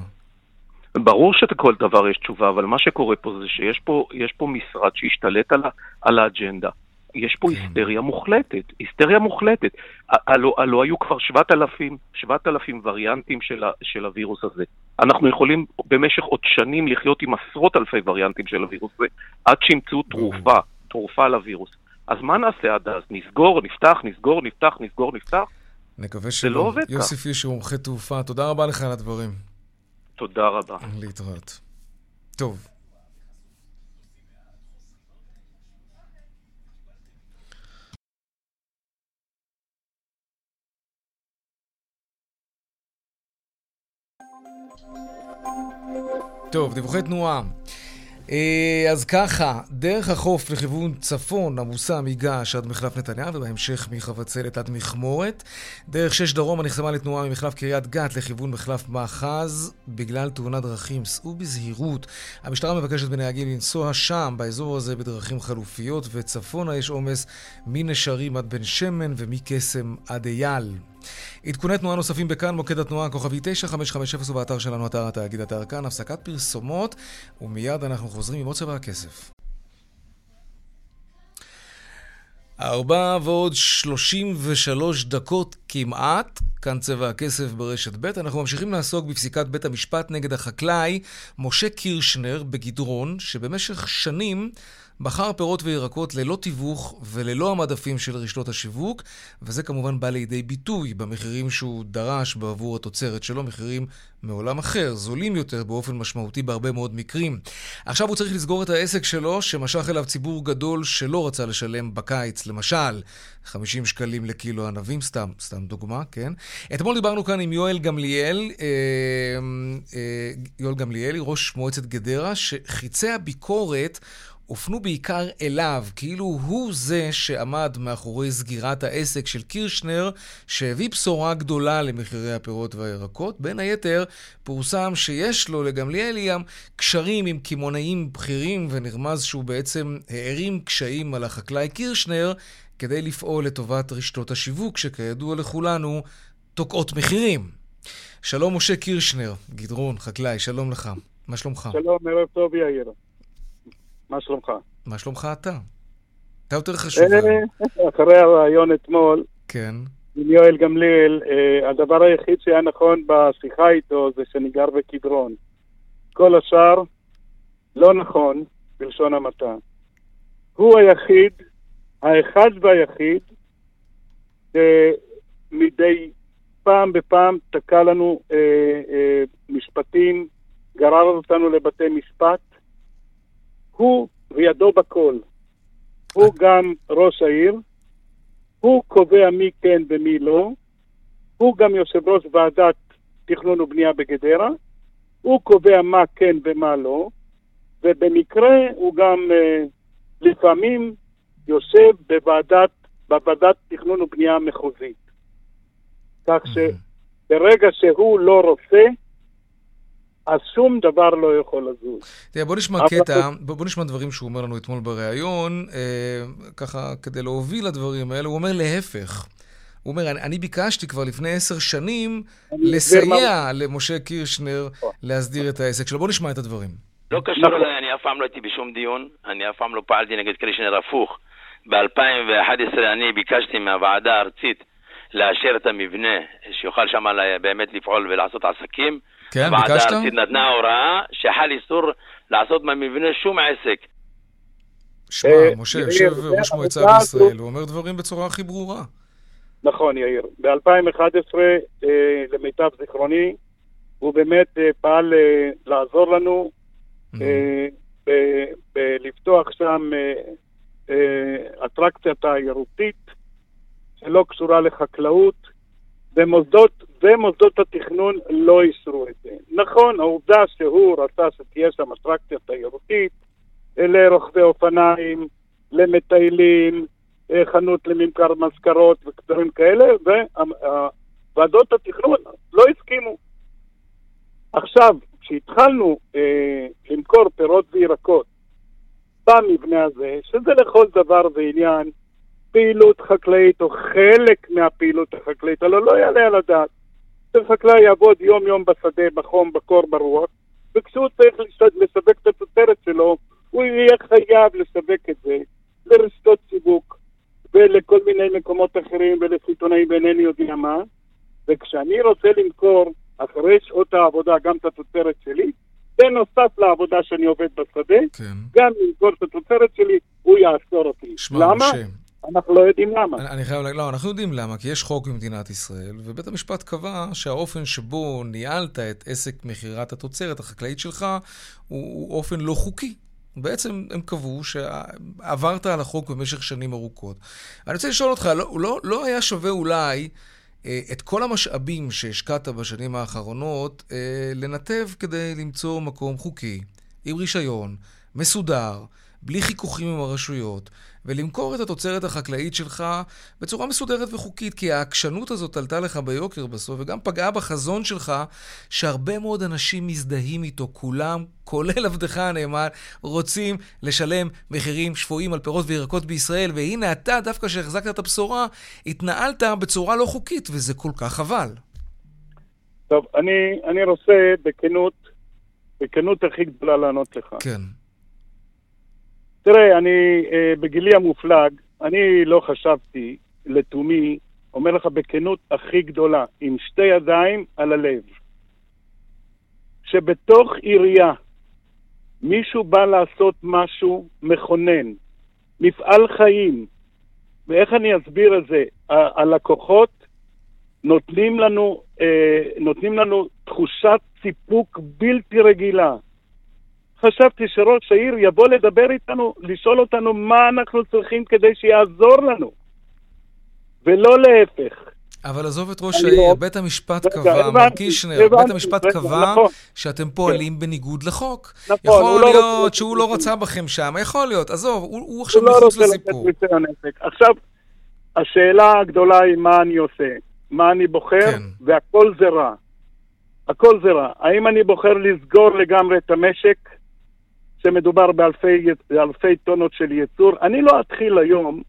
ברור שלכל דבר יש תשובה, אבל מה שקורה פה זה שיש פה, פה משרד שהשתלט על, על האג'נדה. יש פה כן. היסטריה מוחלטת, היסטריה מוחלטת. הלו, הלו היו כבר 7,000, 7,000 וריאנטים של, ה, של הווירוס הזה. אנחנו יכולים במשך עוד שנים לחיות עם עשרות אלפי וריאנטים של הווירוס הזה, עד שימצאו תרופה. תרופה לווירוס. אז מה נעשה עד אז? נסגור, נפתח, נסגור, נפתח, נסגור, נפתח? נקווה שלא. זה לא עובד כך. יוסי פישר, מומחה תעופה, תודה רבה לך על הדברים. תודה רבה. להתראות. טוב. טוב, דיווחי תנועה. אה, אז ככה, דרך החוף לכיוון צפון עמוסה מגעש עד מחלף נתניה ובהמשך מחבצלת עד מכמורת. דרך שש דרומה נחסמה לתנועה ממחלף קריית גת לכיוון מחלף מאחז בגלל תאונת דרכים. סעו בזהירות. המשטרה מבקשת בנהגים לנסוע שם, באזור הזה, בדרכים חלופיות, וצפונה יש עומס מנשרים עד בן שמן ומקסם עד אייל. עדכוני תנועה נוספים בכאן, מוקד התנועה הכוכבי 9550 ובאתר שלנו, אתר התאגיד, אתר כאן, הפסקת פרסומות, ומיד אנחנו חוזרים עם עוד צבע הכסף. ארבע ועוד שלושים ושלוש דקות כמעט, כאן צבע הכסף ברשת ב', אנחנו ממשיכים לעסוק בפסיקת בית המשפט נגד החקלאי משה קירשנר בגדרון, שבמשך שנים בחר פירות וירקות ללא תיווך וללא המדפים של רשתות השיווק, וזה כמובן בא לידי ביטוי במחירים שהוא דרש בעבור התוצרת שלו, מחירים מעולם אחר, זולים יותר באופן משמעותי בהרבה מאוד מקרים. עכשיו הוא צריך לסגור את העסק שלו, שמשך אליו ציבור גדול שלא רצה לשלם בקיץ, למשל, 50 שקלים לקילו ענבים, סתם, סתם דוגמה, כן? אתמול דיברנו כאן עם יואל גמליאל, אה, אה, יואל גמליאלי, ראש מועצת גדרה, שחיצי הביקורת הופנו בעיקר אליו, כאילו הוא זה שעמד מאחורי סגירת העסק של קירשנר, שהביא בשורה גדולה למחירי הפירות והירקות. בין היתר, פורסם שיש לו, לגמליאלי, גם קשרים עם קמעונאים בכירים, ונרמז שהוא בעצם הערים קשיים על החקלאי קירשנר, כדי לפעול לטובת רשתות השיווק, שכידוע לכולנו, תוקעות מחירים. שלום משה קירשנר, גדרון, חקלאי, שלום לך. מה שלומך? שלום, ערב טוב יאיר. מה שלומך? מה שלומך אתה? אתה יותר חשוב. אה, אחרי הרעיון אתמול, כן. עם יואל גמליאל, אה, הדבר היחיד שהיה נכון בשיחה איתו זה שאני גר בקדרון. כל השאר לא נכון, בלשון המעטה. הוא היחיד, האחד והיחיד, שמדי פעם בפעם תקע לנו אה, אה, משפטים, גרר אותנו לבתי משפט. הוא וידו בכל. הוא גם ראש העיר, הוא קובע מי כן ומי לא, הוא גם יושב ראש ועדת תכנון ובנייה בגדרה, הוא קובע מה כן ומה לא, ובמקרה הוא גם אה, לפעמים יושב בוועדת, בוועדת תכנון ובנייה מחוזית. כך שברגע שהוא לא רוצה, אז שום דבר לא יכול לזוז. תראה, בוא נשמע קטע, בוא נשמע דברים שהוא אומר לנו אתמול בריאיון, אה, ככה כדי להוביל לדברים האלה, הוא אומר להפך. הוא אומר, אני, אני ביקשתי כבר לפני עשר שנים לסייע מה... למשה קירשנר להסדיר את העסק שלו. בוא נשמע את הדברים. לא קשור נכון. אליי, אני אף פעם לא הייתי בשום דיון, אני אף פעם לא פעלתי נגד קירשנר הפוך. ב-2011 אני ביקשתי מהוועדה הארצית לאשר את המבנה, שיוכל שם באמת לפעול ולעשות עסקים. כן, ביקשת? הוועדה הארצית נתנה הוראה שחל איסור לעשות מהמבנה שום עסק. שמע, אה, משה, יושב ראש מועצה בישראל, הוא אומר דברים בצורה הכי ברורה. נכון, יאיר. ב-2011, אה, למיטב זיכרוני, הוא באמת אה, פעל לעזור לנו לפתוח שם אטרקציה תיירותית שלא קשורה לחקלאות, ומוסדות, ומוסדות התכנון לא אישרו את זה. נכון, העובדה שהוא רצה שתהיה שם אטרקציה תיירותית לרוכבי אופניים, למטיילים, אה, חנות לממכר מזכרות ודברים כאלה, וועדות התכנון לא הסכימו. עכשיו, כשהתחלנו אה, למכור פירות וירקות במבנה הזה, שזה לכל דבר ועניין, פעילות חקלאית או חלק מהפעילות החקלאית, הלוא לא יעלה על הדעת שחקלאי יעבוד יום-יום בשדה, בחום, בקור, ברוח, וכשהוא צריך לשווק את התוצרת שלו, הוא יהיה חייב לשווק את זה לרשתות שיווק ולכל מיני מקומות אחרים ולסיטונאים ואינני יודע מה, וכשאני רוצה למכור אחרי שעות העבודה גם את התוצרת שלי, בנוסף לעבודה שאני עובד בשדה, כן. גם למכור את התוצרת שלי, הוא יאסור אותי. שמע, למה? משה. אנחנו לא יודעים למה. אני, אני חייב להגיד, לא, אנחנו יודעים למה, כי יש חוק במדינת ישראל, ובית המשפט קבע שהאופן שבו ניהלת את עסק מכירת התוצרת החקלאית שלך הוא, הוא אופן לא חוקי. בעצם הם קבעו שעברת על החוק במשך שנים ארוכות. אני רוצה לשאול אותך, לא, לא, לא היה שווה אולי אה, את כל המשאבים שהשקעת בשנים האחרונות אה, לנתב כדי למצוא מקום חוקי, עם רישיון, מסודר, בלי חיכוכים עם הרשויות, ולמכור את התוצרת החקלאית שלך בצורה מסודרת וחוקית, כי העקשנות הזאת עלתה לך ביוקר בסוף, וגם פגעה בחזון שלך, שהרבה מאוד אנשים מזדהים איתו, כולם, כולל עבדך הנאמן, רוצים לשלם מחירים שפויים על פירות וירקות בישראל, והנה אתה, דווקא כשהחזקת את הבשורה, התנהלת בצורה לא חוקית, וזה כל כך חבל. טוב, אני, אני רוצה בכנות, בכנות הכי גדולה לענות לך. כן. תראה, אני, אה, בגילי המופלג, אני לא חשבתי לתומי, אומר לך בכנות הכי גדולה, עם שתי ידיים על הלב, שבתוך עירייה מישהו בא לעשות משהו מכונן, מפעל חיים, ואיך אני אסביר את זה? הלקוחות נותנים לנו, אה, נותנים לנו תחושת סיפוק בלתי רגילה. חשבתי שראש העיר יבוא לדבר איתנו, לשאול אותנו מה אנחנו צריכים כדי שיעזור לנו, ולא להפך. אבל עזוב את ראש העיר, לא- בית המשפט קבע, מר קישנר, בית המשפט קבע נכון. שאתם פועלים בניגוד לחוק. נכון, יכול לא להיות שהוא לא רצה בכם שם, יכול להיות, עזוב, הוא עכשיו לא מחוץ לסיפור. עכשיו, השאלה הגדולה היא מה אני עושה, מה אני בוחר, כן. והכל זה רע. הכל זה רע. האם אני בוחר לסגור לגמרי את המשק, שמדובר באלפי טונות של ייצור? אני לא אתחיל היום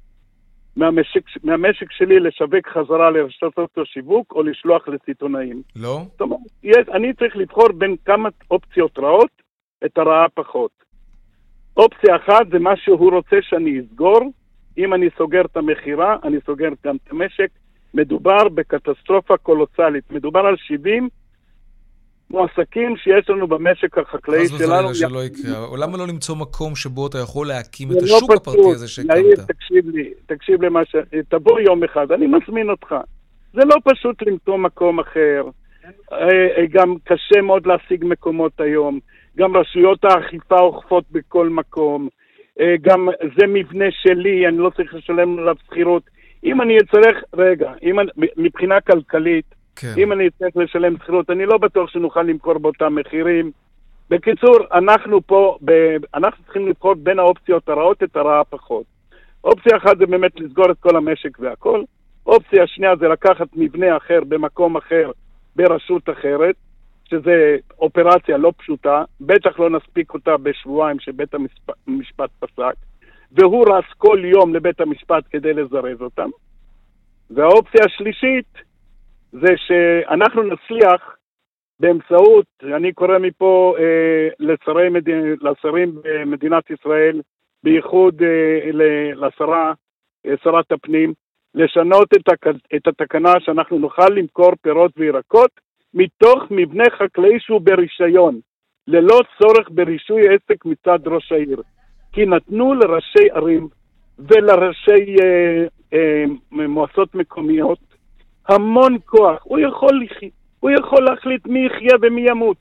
מהמשק, מהמשק שלי לשווק חזרה לרשתות השיווק או לשלוח לסיטונאים. לא? זאת אומרת, יש, אני צריך לבחור בין כמה אופציות רעות, את הרעה פחות. אופציה אחת זה מה שהוא רוצה שאני אסגור. אם אני סוגר את המכירה, אני סוגר גם את המשק. מדובר בקטסטרופה קולוסלית. מדובר על 70 מועסקים שיש לנו במשק החקלאי שלנו. חס וחלילה שלא יקרה. למה לא למצוא מקום שבו אתה יכול להקים את השוק לא הפרטי הזה שהקמת? יאיר, תקשיב לי, תקשיב למה ש... תבוא יום אחד, אני מזמין אותך. זה לא פשוט למצוא מקום אחר. אה, אה, גם קשה מאוד להשיג מקומות היום. גם רשויות האכיפה אוכפות בכל מקום. אה, גם זה מבנה שלי, אני לא צריך לשלם עליו שכירות. אם אני אצטרך, רגע, אם, מבחינה כלכלית, כן. אם אני אצטרך לשלם שכירות, אני לא בטוח שנוכל למכור באותם מחירים. בקיצור, אנחנו פה, ב... אנחנו צריכים לבחור בין האופציות הרעות את הרעה פחות. אופציה אחת זה באמת לסגור את כל המשק והכל. אופציה שנייה זה לקחת מבנה אחר במקום אחר, ברשות אחרת, שזה אופרציה לא פשוטה, בטח לא נספיק אותה בשבועיים שבית המשפט פסק, והוא רץ כל יום לבית המשפט כדי לזרז אותם. והאופציה השלישית זה שאנחנו נצליח באמצעות, אני קורא מפה אה, לשרי מד... לשרים במדינת ישראל, בייחוד אה, לשרה, אה, שרת הפנים, לשנות את, הק... את התקנה שאנחנו נוכל למכור פירות וירקות מתוך מבנה חקלאי שהוא ברישיון, ללא צורך ברישוי עסק מצד ראש העיר. כי נתנו לראשי ערים ולראשי אה, אה, מועצות מקומיות המון כוח. הוא יכול, הוא יכול להחליט מי יחיה ומי ימות.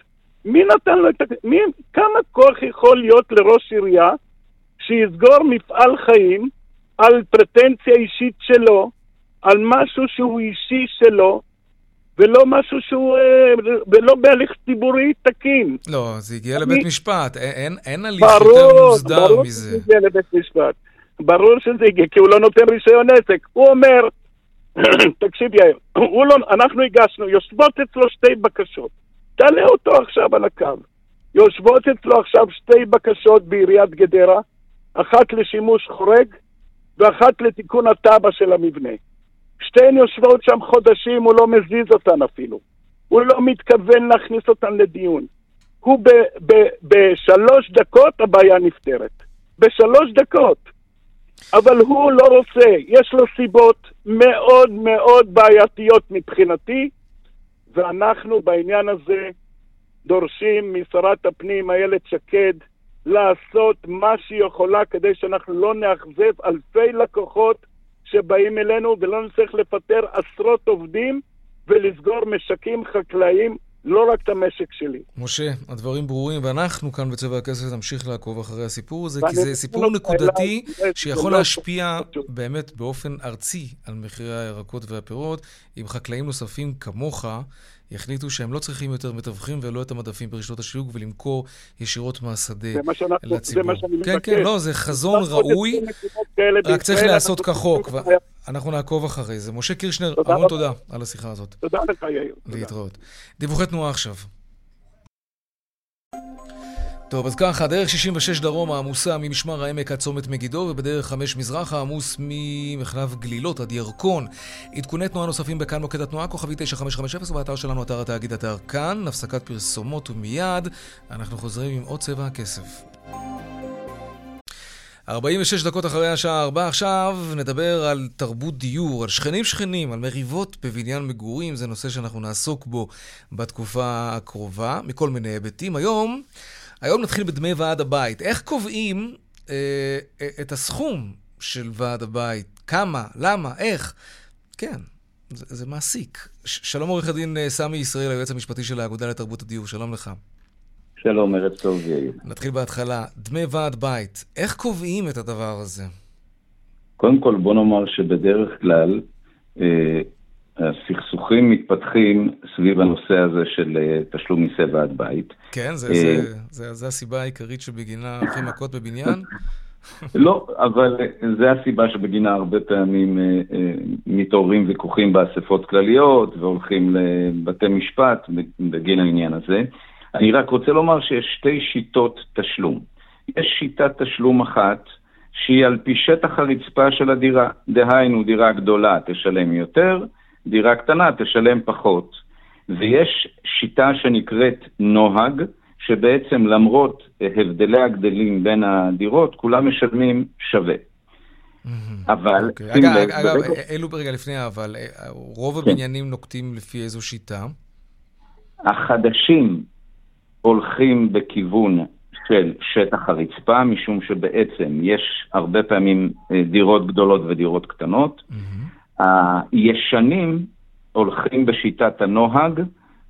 מי נתן לו את ה... מי... כמה כוח יכול להיות לראש עירייה שיסגור מפעל חיים על פרטנציה אישית שלו, על משהו שהוא אישי שלו, ולא משהו שהוא, אה, ולא בהליך ציבורי תקין. לא, זה הגיע אני... לבית משפט, אין, אין הליך ברור, יותר מוסדר ברור מזה. ברור שזה הגיע לבית משפט. ברור שזה הגיע, כי הוא לא נותן רישיון עסק. הוא אומר, *coughs* תקשיב יאיר, לא, אנחנו הגשנו, יושבות אצלו שתי בקשות. תעלה אותו עכשיו על הקו. יושבות אצלו עכשיו שתי בקשות בעיריית גדרה, אחת לשימוש חורג ואחת לתיקון התב"ע של המבנה. שתיהן יושבות שם חודשים, הוא לא מזיז אותן אפילו. הוא לא מתכוון להכניס אותן לדיון. הוא בשלוש דקות הבעיה נפתרת. בשלוש דקות. אבל הוא לא רוצה, יש לו סיבות מאוד מאוד בעייתיות מבחינתי, ואנחנו בעניין הזה דורשים משרת הפנים איילת שקד לעשות מה שהיא יכולה כדי שאנחנו לא נאכזב אלפי לקוחות שבאים אלינו ולא נצטרך לפטר עשרות עובדים ולסגור משקים חקלאיים לא רק את המשק שלי. משה, הדברים ברורים, ואנחנו כאן בצבע הכסף נמשיך לעקוב אחרי הסיפור הזה, כי זה סיפור נקודתי שיכול לא להשפיע באמת באופן ארצי על מחירי הירקות והפירות, אם חקלאים נוספים כמוך יחליטו שהם לא צריכים יותר מתווכים ולא את המדפים ברשתות השיווק ולמכור ישירות מהשדה לציבור. כן, כן, לא, זה חזון ראוי, רק צריך להיעשות כחוק, ואנחנו נעקוב אחרי זה. משה קירשנר, המון תודה על השיחה הזאת. תודה לך, יאיר. להתראות. דיווחי תנועה עכשיו. טוב, אז ככה, דרך 66 דרומה עמוסה ממשמר העמק עד צומת מגידו, ובדרך 5 מזרחה עמוס ממחלף גלילות עד ירקון. עדכוני תנועה נוספים בכאן מוקד התנועה, כוכבי 9550, ובאתר שלנו, אתר התאגיד אתר כאן. הפסקת פרסומות ומיד אנחנו חוזרים עם עוד צבע הכסף. 46 דקות אחרי השעה 4, עכשיו נדבר על תרבות דיור, על שכנים שכנים, על מריבות בבניין מגורים, זה נושא שאנחנו נעסוק בו בתקופה הקרובה, מכל מיני היבטים. היום... היום נתחיל בדמי ועד הבית. איך קובעים אה, אה, את הסכום של ועד הבית? כמה? למה? איך? כן, זה, זה מעסיק. ש- שלום עורך הדין אה, סמי ישראל, היועץ המשפטי של האגודה לתרבות הדיור, שלום לך. שלום, ערב טוב, יאיר. נתחיל בהתחלה. דמי ועד בית, איך קובעים את הדבר הזה? קודם כל, בוא נאמר שבדרך כלל, אה, הסכסוכים מתפתחים סביב הנושא הזה של אה, תשלום מיסי ועד בית. כן, זה, זה, זה, זה הסיבה העיקרית שבגינה הולכים מכות בבניין? *laughs* לא, אבל זה הסיבה שבגינה הרבה פעמים מתעוררים ויכוחים באספות כלליות והולכים לבתי משפט בגין העניין הזה. אני רק רוצה לומר שיש שתי שיטות תשלום. יש שיטת תשלום אחת שהיא על פי שטח הרצפה של הדירה. דהיינו, דירה גדולה תשלם יותר, דירה קטנה תשלם פחות. ויש שיטה שנקראת נוהג, שבעצם למרות הבדלי הגדלים בין הדירות, כולם משלמים שווה. אבל, אוקיי. אגב, אלו רגע לפני אבל, אה, רוב כן. הבניינים נוקטים לפי איזו שיטה? החדשים הולכים בכיוון של שטח הרצפה, משום שבעצם יש הרבה פעמים אה, דירות גדולות ודירות קטנות. Mm-hmm. הישנים הולכים בשיטת הנוהג,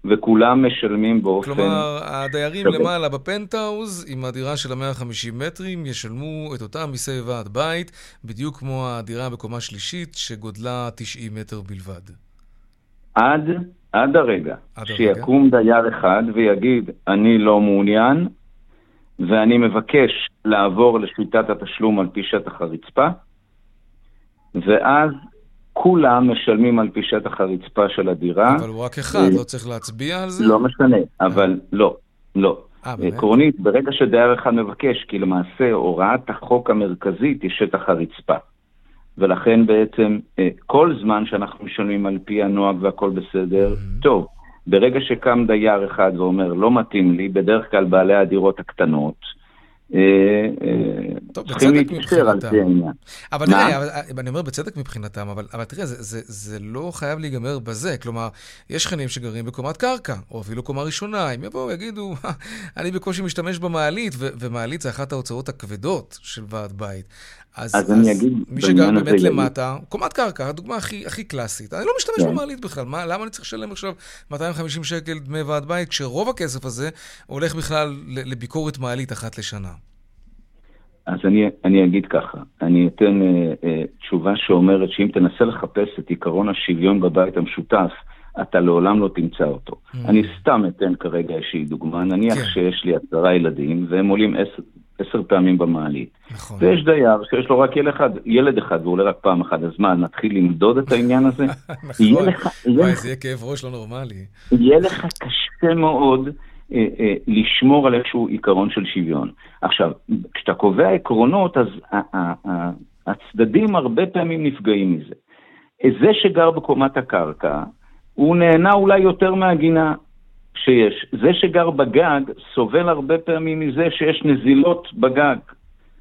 וכולם משלמים באופן... כלומר, הדיירים שווה. למעלה בפנטהאוז, עם הדירה של ה-150 מטרים, ישלמו את אותם מיסי ועד בית, בדיוק כמו הדירה בקומה שלישית, שגודלה 90 מטר בלבד. עד, עד הרגע עד שיקום הרגע. דייר אחד ויגיד, אני לא מעוניין, ואני מבקש לעבור לשליטת התשלום על פי שטח הרצפה, ואז כולם משלמים על פי שטח הרצפה של הדירה. אבל הוא רק אחד, לא צריך להצביע על זה? לא משנה, אבל לא, לא. אה, עקרונית, ברגע שדייר אחד מבקש, כי למעשה הוראת החוק המרכזית היא שטח הרצפה. ולכן בעצם אה, כל זמן שאנחנו משלמים על פי הנוהג והכל בסדר, mm-hmm. טוב. ברגע שקם דייר אחד ואומר, לא מתאים לי, בדרך כלל בעלי הדירות הקטנות, אה, אה, צריכים להתקשר על פי העניין. אבל תראה, אני אומר בצדק מבחינתם, אבל תראה, זה לא חייב להיגמר בזה. כלומר, יש שכנים שגרים בקומת קרקע, או אפילו קומה ראשונה, הם יבואו, יגידו, אני בקושי משתמש במעלית, ומעלית זה אחת ההוצאות הכבדות של ועד בית. אז, אז, אז אני אגיד, מי שגר באמת למטה, קומת קרקע, הדוגמה הכי, הכי קלאסית. אני לא משתמש כן. במעלית בכלל, מה, למה אני צריך לשלם עכשיו 250 שקל דמי ועד בית, כשרוב הכסף הזה הולך בכלל לביקורת מעלית אחת לשנה? אז אני, אני אגיד ככה, אני אתן אה, אה, תשובה שאומרת שאם תנסה לחפש את עקרון השוויון בבית המשותף, אתה לעולם לא תמצא אותו. Mm. אני סתם אתן כרגע איזושהי דוגמה, נניח כן. שיש לי עשרה ילדים והם עולים עשר, עשר פעמים במעלית. נכון. ויש דייר שיש לו רק ילד אחד, ילד אחד והוא עולה רק פעם אחת, אז מה, נתחיל למדוד את העניין הזה? *laughs* נכון, יהיה לך, וואי, זה יהיה כאב ראש לא נורמלי. יהיה לך קשה מאוד אה, אה, לשמור על איזשהו עיקרון של שוויון. עכשיו, כשאתה קובע עקרונות, אז הצדדים הרבה פעמים נפגעים מזה. זה שגר בקומת הקרקע, הוא נהנה אולי יותר מהגינה שיש. זה שגר בגג סובל הרבה פעמים מזה שיש נזילות בגג.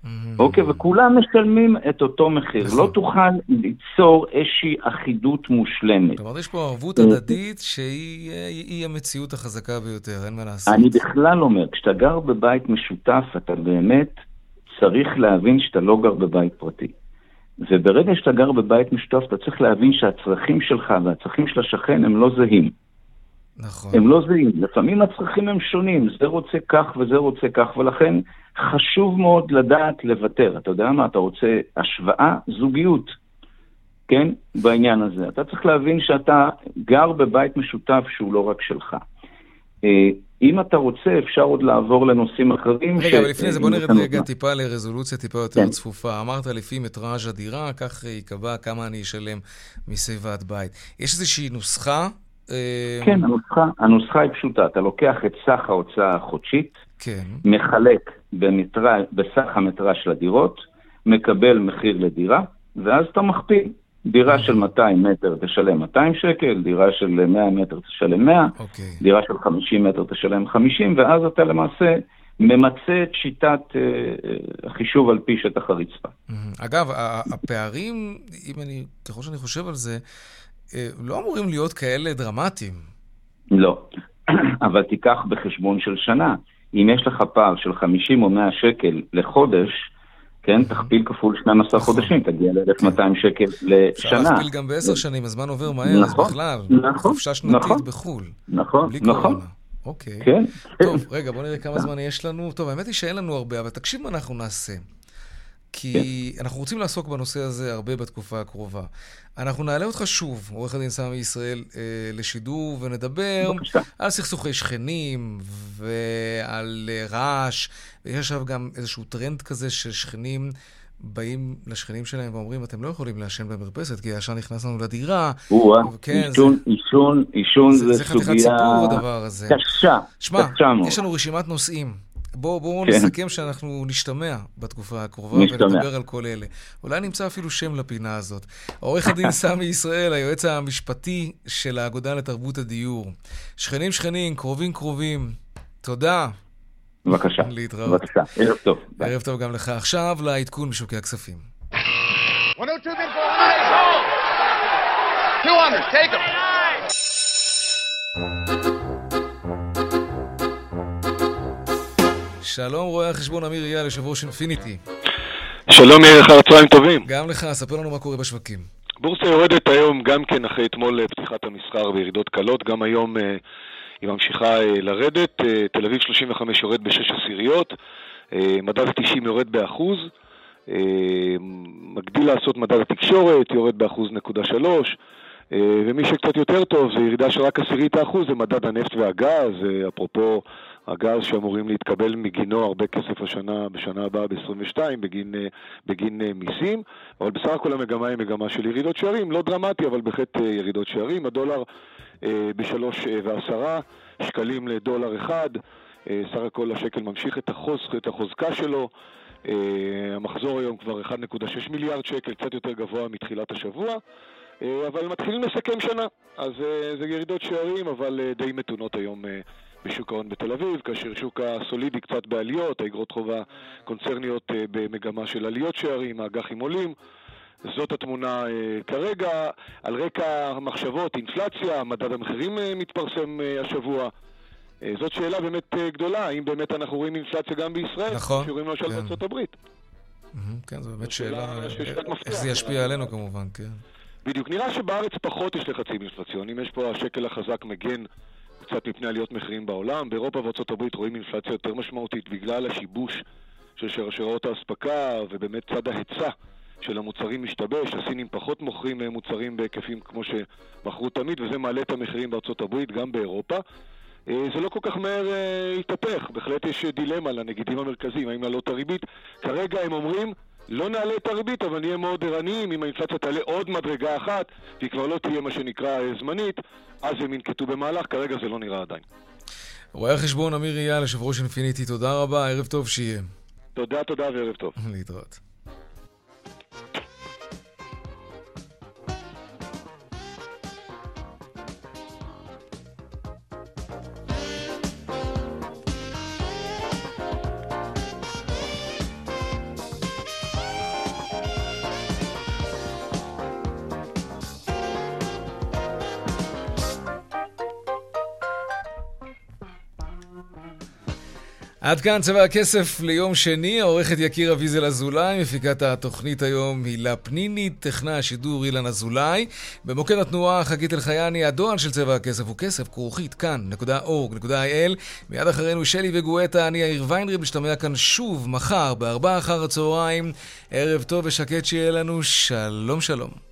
Mm-hmm. אוקיי, וכולם משלמים את אותו מחיר. לא נכון. תוכל ליצור איזושהי אחידות מושלמת. כלומר, יש פה ערבות הדדית שהיא המציאות החזקה ביותר, אין מה לעשות. אני בכלל אומר, כשאתה גר בבית משותף, אתה באמת צריך להבין שאתה לא גר בבית פרטי. וברגע שאתה גר בבית משותף, אתה צריך להבין שהצרכים שלך והצרכים של השכן הם לא זהים. נכון. הם לא זהים. לפעמים הצרכים הם שונים, זה רוצה כך וזה רוצה כך, ולכן חשוב מאוד לדעת לוותר. אתה יודע מה? אתה רוצה השוואה, זוגיות, כן? בעניין הזה. אתה צריך להבין שאתה גר בבית משותף שהוא לא רק שלך. אה, אם אתה רוצה, אפשר עוד לעבור לנושאים אחרים. רגע, ש... אבל לפני זה בוא נרד רגע טיפה לרזולוציה טיפה יותר כן. צפופה. אמרת לפי מטראז' הדירה, כך ייקבע כמה אני אשלם ועד בית. יש איזושהי נוסחה? אה, כן, הנוסחה, הנוסחה היא פשוטה. אתה לוקח את סך ההוצאה החודשית, כן. מחלק במטרה, בסך המטרה של הדירות, מקבל מחיר לדירה, ואז אתה מכפיל. דירה של 200 מטר תשלם 200 שקל, דירה של 100 מטר תשלם 100, okay. אוקיי. דירה של 50 מטר תשלם 50, ואז אתה למעשה ממצה את שיטת uh, החישוב על פי שטח הרצפה. Mm-hmm. אגב, הפערים, אם אני, ככל שאני חושב על זה, אה, לא אמורים להיות כאלה דרמטיים. לא, *clears throat* אבל תיקח בחשבון של שנה. אם יש לך פער של 50 או 100 שקל לחודש, כן, תכפיל כפול 12 נכון. חודשים, תגיע ל-1200 כן. שקל לשנה. אפשר להכפיל גם בעשר שנים, הזמן עובר מהר, אז נכון, בכלל. נכון, חופשה שנתית נכון. בחו"ל. נכון, נכון. אוקיי. כן. טוב, רגע, בוא נראה כמה זמן יש לנו. טוב, האמת היא שאין לנו הרבה, אבל תקשיב מה אנחנו נעשה. כי כן. אנחנו רוצים לעסוק בנושא הזה הרבה בתקופה הקרובה. אנחנו נעלה אותך שוב, עורך הדין סמי ישראל, אה, לשידור, ונדבר בבקשה. על סכסוכי שכנים ועל אה, רעש. ויש עכשיו גם איזשהו טרנד כזה של שכנים באים לשכנים שלהם ואומרים, אתם לא יכולים לעשן במרפסת, כי העשן נכנס לנו לדירה. כן, עישון, זה... עישון, עישון זה, זה סוגיה... זה חתיכת סיפור הדבר הזה. קשה, שמע, יש לנו רשימת נושאים. בואו בוא כן. נסכם שאנחנו נשתמע בתקופה הקרובה נשתמע. ונדבר על כל אלה. אולי נמצא אפילו שם לפינה הזאת. עורך הדין *laughs* סמי ישראל, היועץ המשפטי של האגודה לתרבות הדיור. שכנים שכנים, קרובים קרובים. תודה. בבקשה. להתראות. בבקשה. ערב טוב. ערב טוב גם לך. עכשיו לעדכון משוקי הכספים. 200, take them. שלום רואה החשבון אמיר אייל, יושב ראש אינפיניטי. שלום יאיר, אחר הצהריים טובים. גם לך, ספר לנו מה קורה בשווקים. בורסה יורדת היום גם כן אחרי אתמול אה, פתיחת המסחר בירידות קלות, גם היום אה, היא ממשיכה אה, לרדת, תל אביב 35 יורד בשש עשיריות, מדד ה-90 יורד באחוז, מגדיל לעשות מדד התקשורת, יורד באחוז נקודה שלוש, ומי שקצת יותר טוב זה ירידה של רק עשירית האחוז, זה מדד הנפט והגז, אפרופו הגז שאמורים להתקבל מגינו הרבה כסף השנה, בשנה הבאה ב-22 בגין, אה, בגין אה, מיסים, אבל בסך הכל המגמה היא מגמה של ירידות שערים, לא דרמטי, אבל בהחלט אה, ירידות שערים. הדולר בשלוש ועשרה שקלים לדולר אחד, סך הכל השקל ממשיך את, החוז, את החוזקה שלו. Uh, המחזור היום כבר 1.6 מיליארד שקל, קצת יותר גבוה מתחילת השבוע, uh, אבל מתחילים לסכם שנה. אז uh, זה ירידות שערים, אבל uh, די מתונות היום uh, בשוק ההון בתל אביב, כאשר שוק הסולידי קצת בעליות, האגרות חובה קונצרניות אה, במגמה של עליות שערים, האג"חים עולים. זאת התמונה uh, כרגע, על רקע המחשבות, אינפלציה, מדד המחירים uh, מתפרסם השבוע. זאת שאלה באמת גדולה, האם באמת אנחנו רואים אינפלציה גם בישראל? נכון. שרואים למשל כן. בארצות הברית. כן, זו באמת שאלה, איך זה ישפיע עלינו כמובן, כן. בדיוק, נראה שבארץ פחות יש לחצים אינפלציוניים, יש פה השקל החזק מגן קצת מפני עליות מחירים בעולם. באירופה הברית רואים אינפלציה יותר משמעותית בגלל השיבוש של שרשראות האספקה ובאמת צד ההיצע של המוצרים משתבש, הסינים פחות מוכרים מוצרים בהיקפים כמו שמכרו תמיד, וזה מעלה את המחירים הברית, גם באירופה. אה, זה לא כל כך מהר התהפך, אה, בהחלט יש דילמה לנגידים המרכזיים, האם להעלות את הריבית. כרגע הם אומרים, לא נעלה את הריבית, אבל נהיה מאוד ערניים אם האינפלציה תעלה עוד מדרגה אחת, והיא כבר לא תהיה מה שנקרא אה, זמנית, אז הם ינקטו במהלך, כרגע זה לא נראה עדיין. רואה החשבון אמיר אייל, יושב ראש אינפיניטי, תודה רבה, ערב טוב שיהיה. תודה, תודה וערב טוב. *laughs* להתראות. עד כאן צבע הכסף ליום שני, העורכת יקיר אביזל אזולאי, מפיקת התוכנית היום הילה פניני, טכנה השידור אילן אזולאי, במוקד התנועה חגית אלחייני, הדואל של צבע הכסף הוא כסף, כרוכית כאן.org.il, מיד אחרינו שלי וגואטה, אני יאיר ויינריב, משתמע כאן שוב מחר בארבעה אחר הצהריים, ערב טוב ושקט שיהיה לנו, שלום שלום.